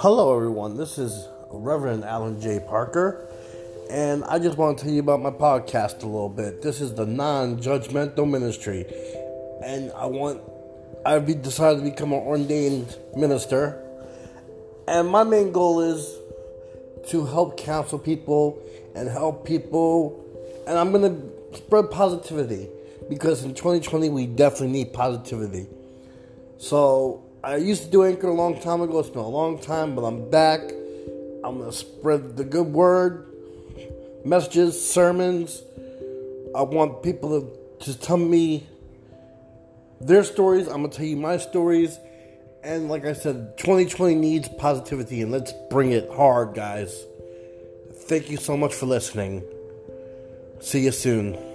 Hello, everyone. This is Reverend Alan J. Parker, and I just want to tell you about my podcast a little bit. This is the non judgmental ministry, and I want, I've decided to become an ordained minister, and my main goal is to help counsel people and help people, and I'm going to spread positivity because in 2020 we definitely need positivity. So, I used to do Anchor a long time ago. It's been a long time, but I'm back. I'm to spread the good word, messages, sermons. I want people to, to tell me their stories. I'm to tell you my stories. And like I said, 2020 needs positivity, and let's bring it hard, guys. Thank you so much for listening. See you soon.